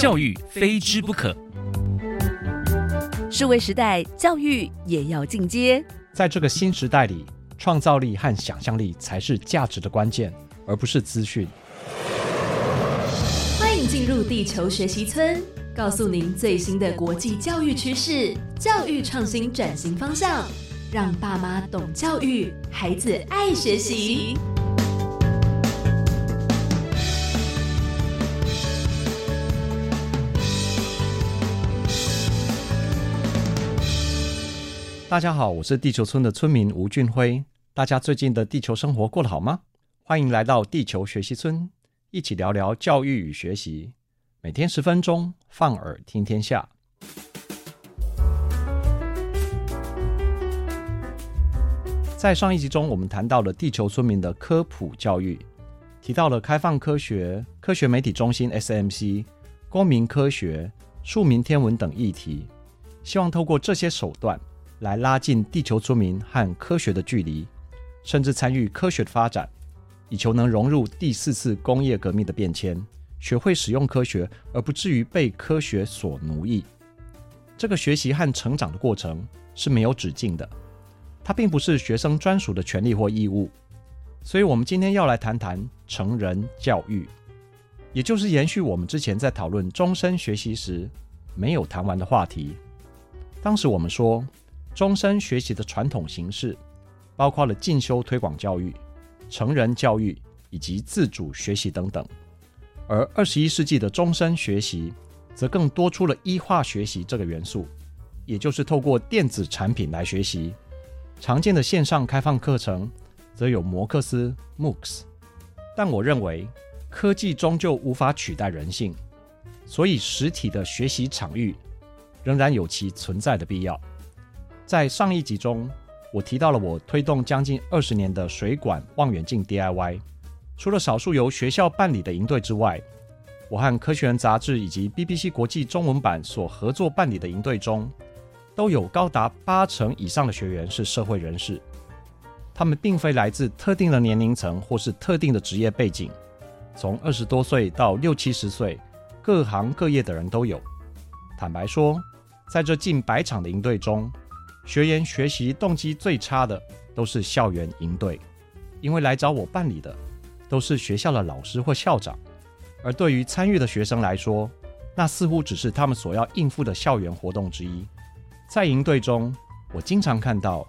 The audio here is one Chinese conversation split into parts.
教育非之不可。数位时代，教育也要进阶。在这个新时代里，创造力和想象力才是价值的关键，而不是资讯。欢迎进入地球学习村，告诉您最新的国际教育趋势、教育创新转型方向，让爸妈懂教育，孩子爱学习。大家好，我是地球村的村民吴俊辉。大家最近的地球生活过得好吗？欢迎来到地球学习村，一起聊聊教育与学习。每天十分钟，放耳听天下。在上一集中，我们谈到了地球村民的科普教育，提到了开放科学、科学媒体中心 （SMC）、公民科学、庶民天文等议题，希望透过这些手段。来拉近地球村民和科学的距离，甚至参与科学的发展，以求能融入第四次工业革命的变迁，学会使用科学，而不至于被科学所奴役。这个学习和成长的过程是没有止境的，它并不是学生专属的权利或义务。所以，我们今天要来谈谈成人教育，也就是延续我们之前在讨论终身学习时没有谈完的话题。当时我们说。终身学习的传统形式，包括了进修推广教育、成人教育以及自主学习等等。而二十一世纪的终身学习，则更多出了医化学习这个元素，也就是透过电子产品来学习。常见的线上开放课程，则有摩课斯 （MOOCs）。但我认为，科技终究无法取代人性，所以实体的学习场域仍然有其存在的必要。在上一集中，我提到了我推动将近二十年的水管望远镜 DIY。除了少数由学校办理的营队之外，我和科学人杂志以及 BBC 国际中文版所合作办理的营队中，都有高达八成以上的学员是社会人士。他们并非来自特定的年龄层或是特定的职业背景，从二十多岁到六七十岁，各行各业的人都有。坦白说，在这近百场的营队中，学员学习动机最差的都是校园营队，因为来找我办理的都是学校的老师或校长，而对于参与的学生来说，那似乎只是他们所要应付的校园活动之一。在营队中，我经常看到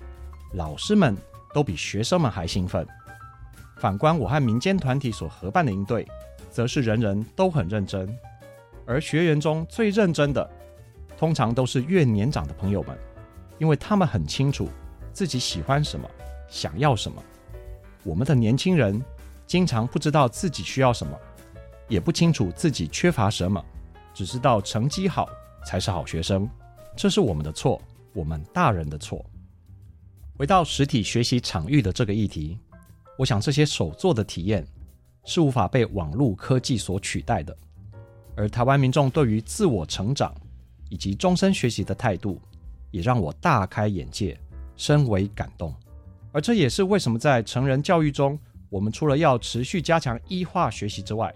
老师们都比学生们还兴奋。反观我和民间团体所合办的营队，则是人人都很认真，而学员中最认真的，通常都是越年长的朋友们。因为他们很清楚自己喜欢什么，想要什么。我们的年轻人经常不知道自己需要什么，也不清楚自己缺乏什么，只知道成绩好才是好学生。这是我们的错，我们大人的错。回到实体学习场域的这个议题，我想这些手作的体验是无法被网络科技所取代的。而台湾民众对于自我成长以及终身学习的态度，也让我大开眼界，深为感动。而这也是为什么在成人教育中，我们除了要持续加强 e 化学习之外，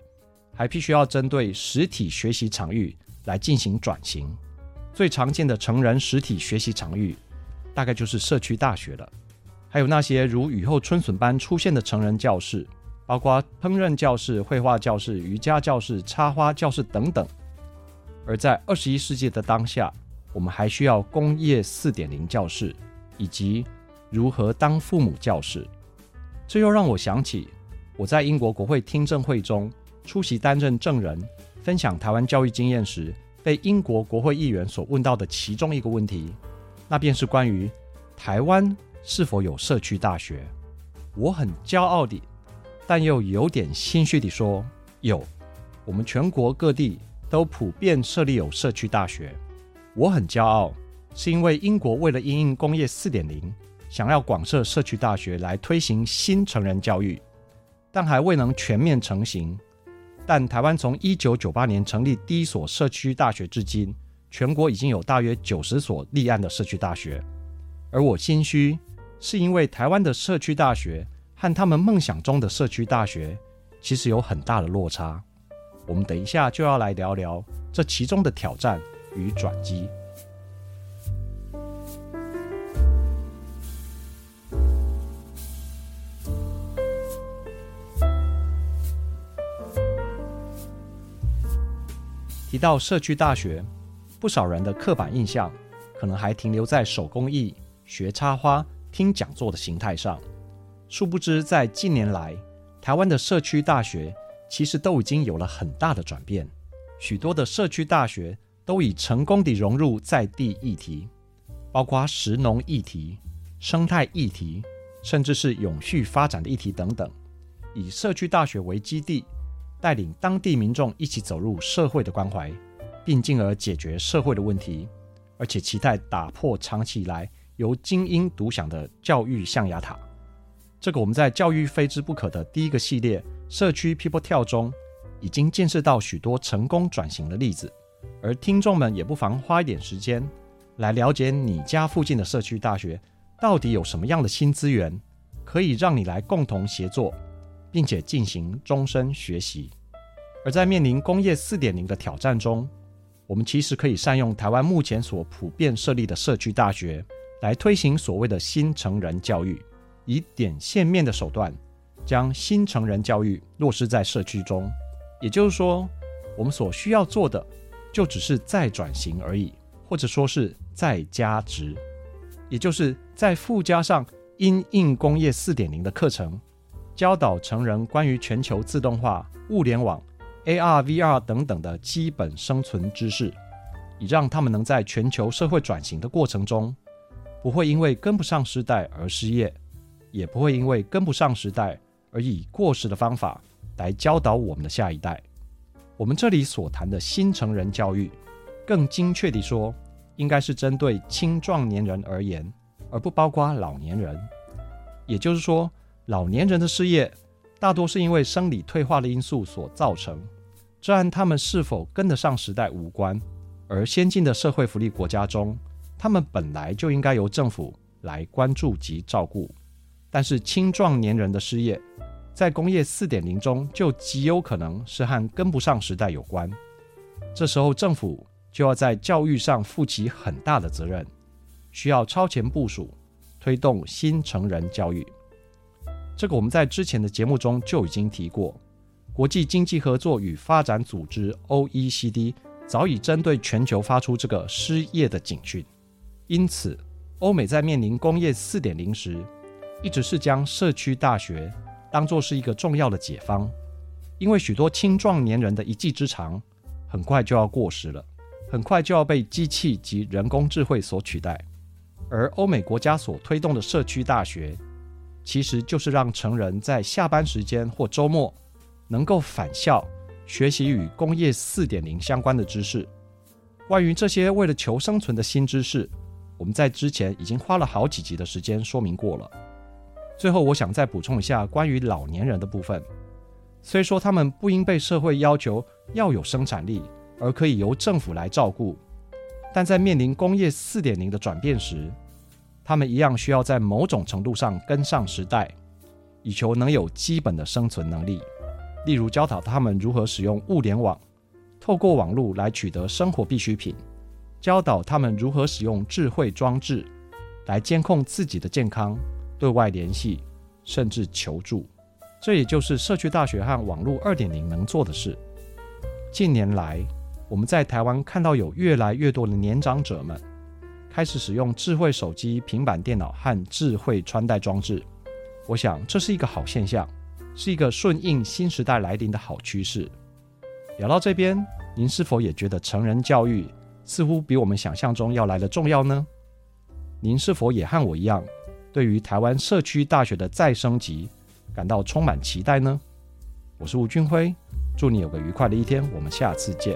还必须要针对实体学习场域来进行转型。最常见的成人实体学习场域，大概就是社区大学了。还有那些如雨后春笋般出现的成人教室，包括烹饪教室、绘画教室、瑜伽教室、插花教室等等。而在二十一世纪的当下，我们还需要工业四点零教室，以及如何当父母教室。这又让我想起我在英国国会听证会中出席担任证人，分享台湾教育经验时，被英国国会议员所问到的其中一个问题，那便是关于台湾是否有社区大学。我很骄傲地，但又有点心虚地说：有，我们全国各地都普遍设立有社区大学。我很骄傲，是因为英国为了因应工业四点零，想要广设社区大学来推行新成人教育，但还未能全面成型。但台湾从一九九八年成立第一所社区大学至今，全国已经有大约九十所立案的社区大学。而我心虚，是因为台湾的社区大学和他们梦想中的社区大学，其实有很大的落差。我们等一下就要来聊聊这其中的挑战与转机。提到社区大学，不少人的刻板印象可能还停留在手工艺、学插花、听讲座的形态上。殊不知，在近年来，台湾的社区大学其实都已经有了很大的转变。许多的社区大学都已成功地融入在地议题，包括食农议题、生态议题，甚至是永续发展的议题等等，以社区大学为基地，带领当地民众一起走入社会的关怀，并进而解决社会的问题，而且期待打破长期以来由精英独享的教育象牙塔。这个我们在教育非之不可的第一个系列社区 People Tell 中，已经见识到许多成功转型的例子，而听众们也不妨花一点时间来了解你家附近的社区大学到底有什么样的新资源，可以让你来共同协作，并且进行终身学习。而在面临工业四点零的挑战中，我们其实可以善用台湾目前所普遍设立的社区大学，来推行所谓的新成人教育。以点线面的手段，将新成人教育落实在社区中。也就是说，我们所需要做的，就只是再转型而已，或者说是再加值，也就是再附加上因应工业四点零的课程，教导成人关于全球自动化、物联网、AR、VR 等等的基本生存知识，以让他们能在全球社会转型的过程中，不会因为跟不上时代而失业。也不会因为跟不上时代而以过时的方法来教导我们的下一代。我们这里所谈的新成人教育，更精确地说，应该是针对青壮年人而言，而不包括老年人。也就是说，老年人的失业大多是因为生理退化的因素所造成，这和他们是否跟得上时代无关。而先进的社会福利国家中，他们本来就应该由政府来关注及照顾。但是青壮年人的失业，在工业四点零中就极有可能是和跟不上时代有关。这时候政府就要在教育上负起很大的责任，需要超前部署，推动新成人教育。这个我们在之前的节目中就已经提过。国际经济合作与发展组织 （OECD） 早已针对全球发出这个失业的警讯，因此欧美在面临工业四点零时，一直是将社区大学当作是一个重要的解方，因为许多青壮年人的一技之长很快就要过时了，很快就要被机器及人工智慧所取代。而欧美国家所推动的社区大学，其实就是让成人在下班时间或周末能够返校学习与工业四点零相关的知识。关于这些为了求生存的新知识，我们在之前已经花了好几集的时间说明过了。最后，我想再补充一下关于老年人的部分。虽说他们不应被社会要求要有生产力，而可以由政府来照顾，但在面临工业四点零的转变时，他们一样需要在某种程度上跟上时代，以求能有基本的生存能力。例如，教导他们如何使用物联网，透过网络来取得生活必需品；教导他们如何使用智慧装置来监控自己的健康。对外联系，甚至求助，这也就是社区大学和网络二点零能做的事。近年来，我们在台湾看到有越来越多的年长者们开始使用智慧手机、平板电脑和智慧穿戴装置。我想这是一个好现象，是一个顺应新时代来临的好趋势。聊到这边，您是否也觉得成人教育似乎比我们想象中要来得重要呢？您是否也和我一样？对于台湾社区大学的再升级，感到充满期待呢？我是吴俊辉，祝你有个愉快的一天，我们下次见。